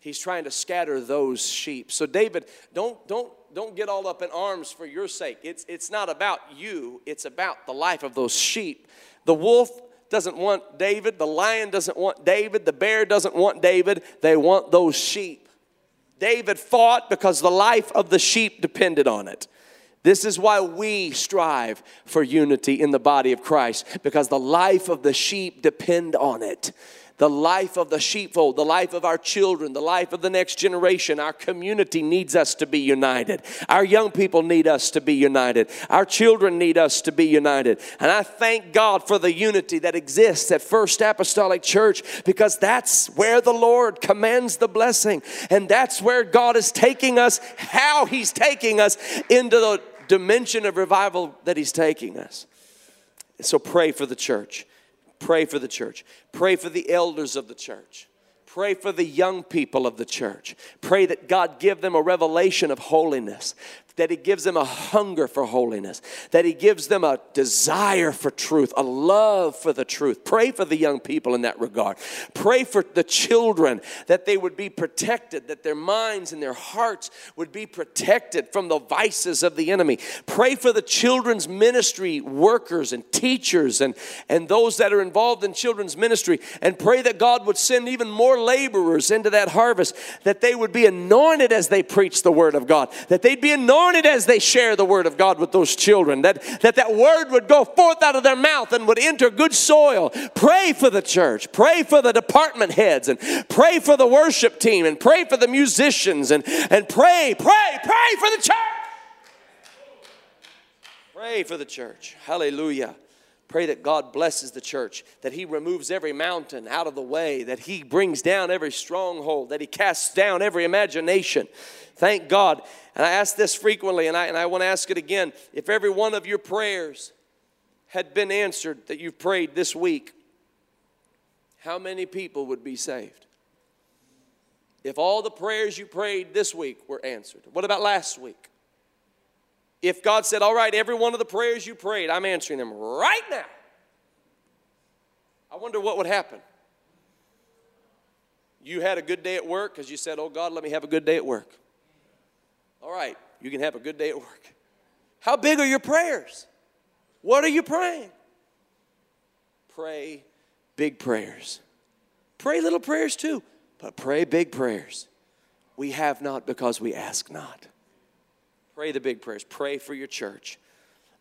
He's trying to scatter those sheep. So David, don't don't don't get all up in arms for your sake. It's, it's not about you, it's about the life of those sheep. The wolf doesn't want David, the lion doesn't want David, the bear doesn't want David, they want those sheep. David fought because the life of the sheep depended on it. This is why we strive for unity in the body of Christ because the life of the sheep depend on it the life of the sheepfold, the life of our children, the life of the next generation. Our community needs us to be united. Our young people need us to be united. Our children need us to be united. And I thank God for the unity that exists at First Apostolic Church because that's where the Lord commands the blessing. And that's where God is taking us, how He's taking us into the dimension of revival that He's taking us. So pray for the church. Pray for the church. Pray for the elders of the church. Pray for the young people of the church. Pray that God give them a revelation of holiness that He gives them a hunger for holiness, that He gives them a desire for truth, a love for the truth. Pray for the young people in that regard. Pray for the children that they would be protected, that their minds and their hearts would be protected from the vices of the enemy. Pray for the children's ministry workers and teachers and, and those that are involved in children's ministry. And pray that God would send even more laborers into that harvest, that they would be anointed as they preach the word of God, that they'd be anointed anointed as they share the word of God with those children, that, that that word would go forth out of their mouth and would enter good soil. Pray for the church, pray for the department heads, and pray for the worship team, and pray for the musicians, and, and pray, pray, pray for the church. Pray for the church. Hallelujah. Pray that God blesses the church, that He removes every mountain out of the way, that He brings down every stronghold, that He casts down every imagination. Thank God. And I ask this frequently, and I, and I want to ask it again. If every one of your prayers had been answered that you've prayed this week, how many people would be saved? If all the prayers you prayed this week were answered, what about last week? If God said, All right, every one of the prayers you prayed, I'm answering them right now, I wonder what would happen. You had a good day at work because you said, Oh God, let me have a good day at work. All right, you can have a good day at work. How big are your prayers? What are you praying? Pray big prayers. Pray little prayers too, but pray big prayers. We have not because we ask not. Pray the big prayers. Pray for your church.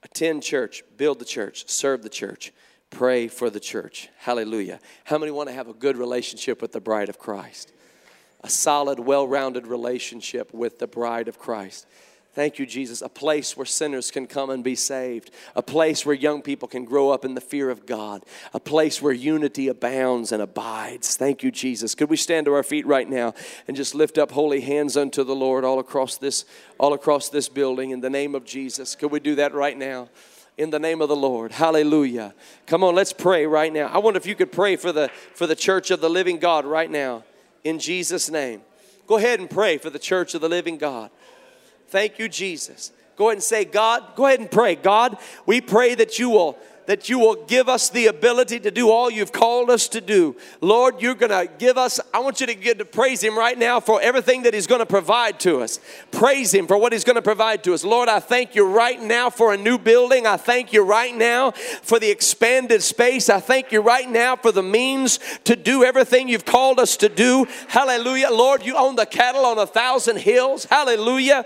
Attend church, build the church, serve the church, pray for the church. Hallelujah. How many want to have a good relationship with the bride of Christ? A solid, well rounded relationship with the bride of Christ. Thank you, Jesus. A place where sinners can come and be saved. A place where young people can grow up in the fear of God. A place where unity abounds and abides. Thank you, Jesus. Could we stand to our feet right now and just lift up holy hands unto the Lord all across this, all across this building in the name of Jesus? Could we do that right now? in the name of the Lord. Hallelujah. Come on, let's pray right now. I wonder if you could pray for the for the church of the living God right now in Jesus name. Go ahead and pray for the church of the living God. Thank you, Jesus. Go ahead and say, God, go ahead and pray. God, we pray that you will that you will give us the ability to do all you've called us to do. Lord, you're going to give us, I want you to get to praise Him right now for everything that He's going to provide to us. Praise Him for what He's going to provide to us. Lord, I thank you right now for a new building. I thank you right now for the expanded space. I thank you right now for the means to do everything you've called us to do. Hallelujah. Lord, you own the cattle on a thousand hills. Hallelujah.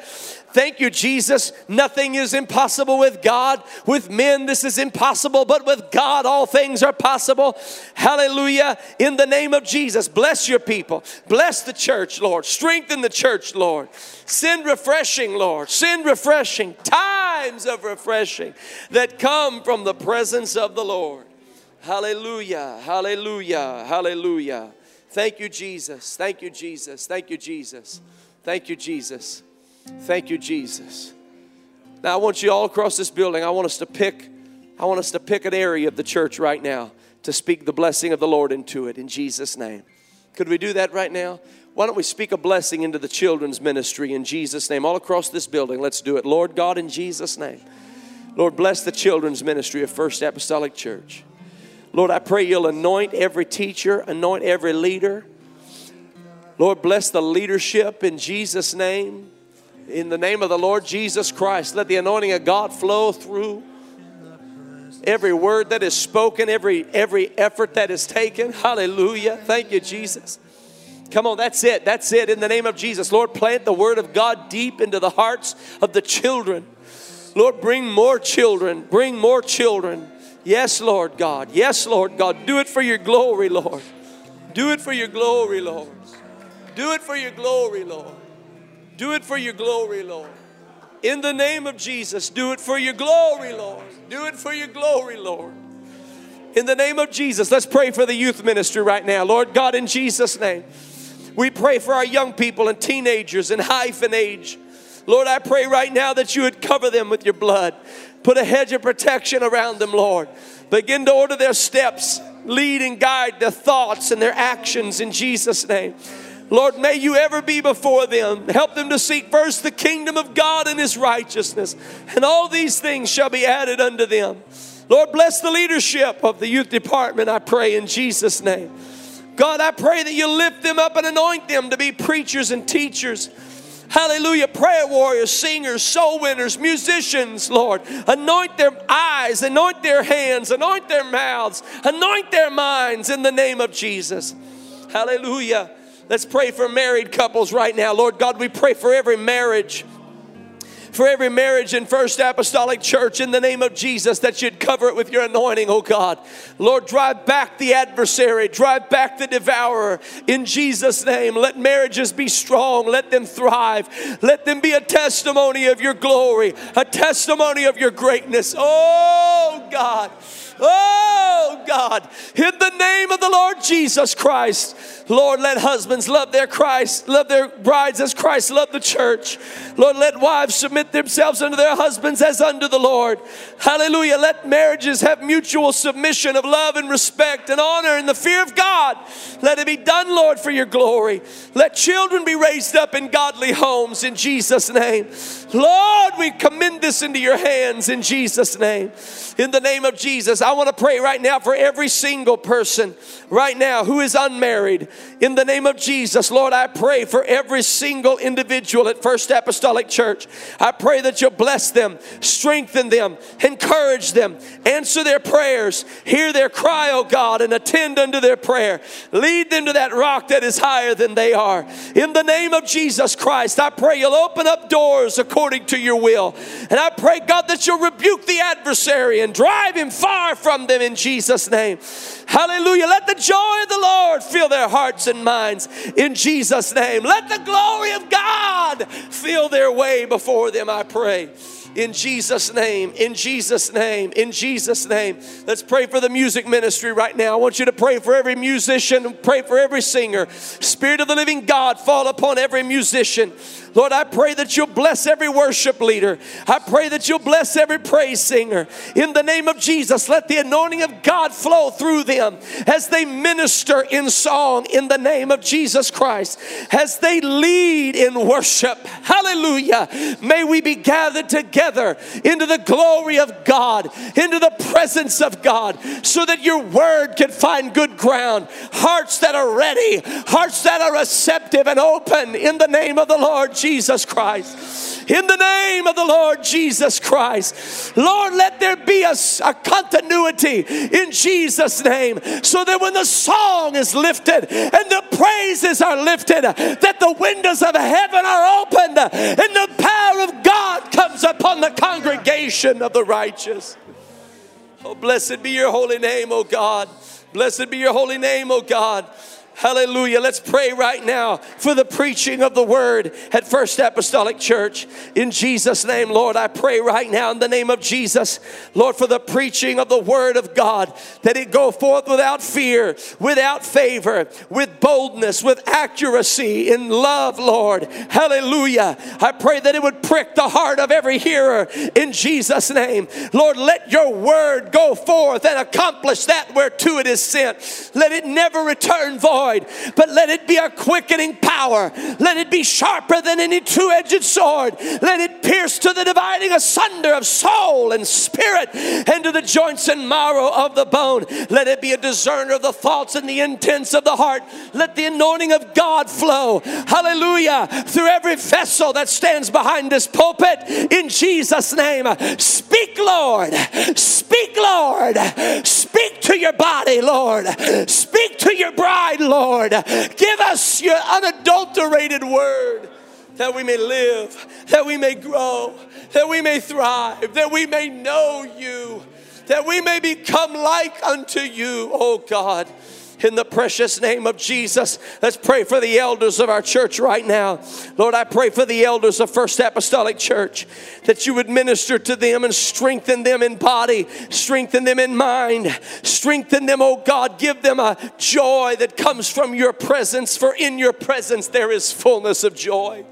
Thank you, Jesus. Nothing is impossible with God. With men, this is impossible, but with God, all things are possible. Hallelujah. In the name of Jesus, bless your people. Bless the church, Lord. Strengthen the church, Lord. Send refreshing, Lord. Send refreshing, times of refreshing that come from the presence of the Lord. Hallelujah. Hallelujah. Hallelujah. Thank you, Jesus. Thank you, Jesus. Thank you, Jesus. Thank you, Jesus. Thank you, Jesus. Now I want you all across this building. I want us to pick, I want us to pick an area of the church right now to speak the blessing of the Lord into it in Jesus' name. Could we do that right now? Why don't we speak a blessing into the children's ministry in Jesus' name? All across this building, let's do it. Lord God, in Jesus' name. Lord, bless the children's ministry of First Apostolic Church. Lord, I pray you'll anoint every teacher, anoint every leader. Lord, bless the leadership in Jesus' name in the name of the Lord Jesus Christ. Let the anointing of God flow through every word that is spoken, every every effort that is taken. Hallelujah. Thank you, Jesus. Come on, that's it. That's it. In the name of Jesus, Lord, plant the word of God deep into the hearts of the children. Lord, bring more children. Bring more children. Yes, Lord God. Yes, Lord God. Do it for your glory, Lord. Do it for your glory, Lord. Do it for your glory, Lord. Do it for your glory, Lord. In the name of Jesus, do it for your glory, Lord. Do it for your glory, Lord. In the name of Jesus, let's pray for the youth ministry right now. Lord God, in Jesus' name, we pray for our young people and teenagers and hyphen age. Lord, I pray right now that you would cover them with your blood. Put a hedge of protection around them, Lord. Begin to order their steps, lead and guide their thoughts and their actions in Jesus' name. Lord, may you ever be before them. Help them to seek first the kingdom of God and his righteousness, and all these things shall be added unto them. Lord, bless the leadership of the youth department, I pray in Jesus' name. God, I pray that you lift them up and anoint them to be preachers and teachers. Hallelujah. Prayer warriors, singers, soul winners, musicians, Lord. Anoint their eyes, anoint their hands, anoint their mouths, anoint their minds in the name of Jesus. Hallelujah. Let's pray for married couples right now. Lord God, we pray for every marriage for every marriage in First Apostolic Church in the name of Jesus that you'd cover it with your anointing, oh God. Lord, drive back the adversary, drive back the devourer in Jesus' name. Let marriages be strong, let them thrive, let them be a testimony of your glory, a testimony of your greatness. Oh God. Oh God, in the name of the Lord Jesus Christ, Lord, let husbands love their Christ, love their brides as Christ loved the church. Lord, let wives submit themselves unto their husbands as unto the Lord. Hallelujah. Let marriages have mutual submission of love and respect and honor and the fear of God. Let it be done, Lord, for your glory. Let children be raised up in godly homes in Jesus' name. Lord, we commend this into your hands in Jesus' name. In the name of Jesus, I want to pray right now for every single person right now who is unmarried. In the name of Jesus, Lord, I pray for every single individual at First Apostolic Church. I pray that you'll bless them, strengthen them, encourage them, answer their prayers, hear their cry, oh God, and attend unto their prayer. Lead them to that rock that is higher than they are. In the name of Jesus Christ, I pray you'll open up doors according to your will. And I pray, God, that you'll rebuke the adversary and drive him far from them in Jesus' name. Hallelujah. Let the joy of the Lord fill their hearts and minds in Jesus' name. Let the glory of God fill their way before them, I pray in Jesus' name, in Jesus' name, in Jesus' name. Let's pray for the music ministry right now. I want you to pray for every musician, pray for every singer. Spirit of the living God, fall upon every musician. Lord, I pray that you'll bless every worship leader. I pray that you'll bless every praise singer. In the name of Jesus, let the anointing of God flow through them as they minister in song in the name of Jesus Christ, as they lead in worship. Hallelujah. May we be gathered together into the glory of God, into the presence of God, so that your word can find good ground. Hearts that are ready, hearts that are receptive and open in the name of the Lord Jesus Christ. In the name of the Lord Jesus Christ. Lord, let there be a, a continuity in Jesus' name so that when the song is lifted and the praises are lifted, that the windows of heaven are opened and the power of God comes upon the congregation of the righteous. Oh, blessed be your holy name, oh God. Blessed be your holy name, oh God. Hallelujah. Let's pray right now for the preaching of the word at First Apostolic Church. In Jesus' name, Lord, I pray right now in the name of Jesus, Lord, for the preaching of the word of God, that it go forth without fear, without favor, with boldness, with accuracy, in love, Lord. Hallelujah. I pray that it would prick the heart of every hearer in Jesus' name. Lord, let your word go forth and accomplish that whereto it is sent. Let it never return void void, but let it be a quickening power. Let it be sharper than any two edged sword. Let it pierce to the dividing asunder of soul and spirit and to the joints and marrow of the bone. Let it be a discerner of the thoughts and the intents of the heart. Let the anointing of God flow. Hallelujah. Through every vessel that stands behind this pulpit in Jesus' name. Speak, Lord. Speak, Lord. Speak to your body, Lord. Speak to your bride, Lord. Give us your unadulterated word that we may live, that we may grow, that we may thrive, that we may know you, that we may become like unto you, oh God in the precious name of Jesus. Let's pray for the elders of our church right now. Lord, I pray for the elders of First Apostolic Church that you would minister to them and strengthen them in body, strengthen them in mind, strengthen them, oh God. Give them a joy that comes from your presence, for in your presence there is fullness of joy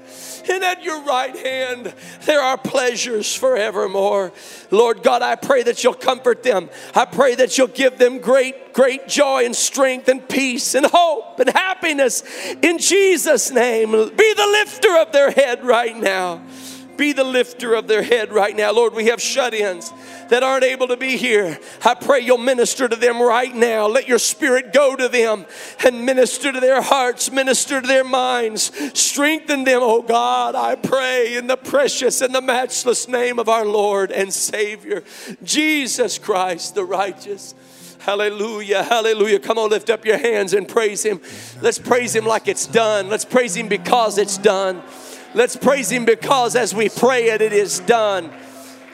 and at your right hand there are pleasures forevermore. Lord God, I pray that you'll comfort them. I pray that you'll give them great, great joy and strength and peace and hope and happiness in Jesus' name. Be the lifter of their head right now be the lifter of their head right now. Lord, we have shut ins that aren't able to be here. I pray you'll minister to them right now. Let your spirit go to them and minister to their hearts, minister to their minds. Strengthen them, oh God, I pray in the precious and the matchless name of our Lord and Savior, Jesus Christ the righteous. Hallelujah, hallelujah. Come on, lift up your hands and praise Him. Let's praise Him like it's done. Let's praise Him because it's done. Let's praise Him because as we pray it, it is done.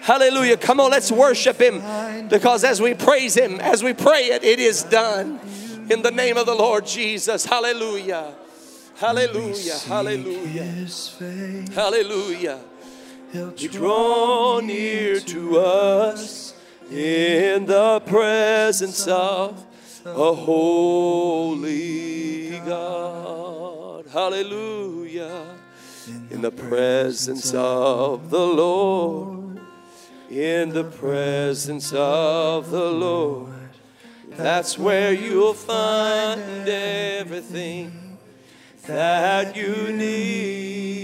Hallelujah. Come on, let's worship Him because as we praise Him, as we pray it, it is done. In the name of the Lord Jesus. Hallelujah. Hallelujah. Hallelujah. Hallelujah. He draw near to us in the presence of a holy God. Hallelujah in the presence of the Lord, in the presence of the Lord. That's where you'll find everything that you need.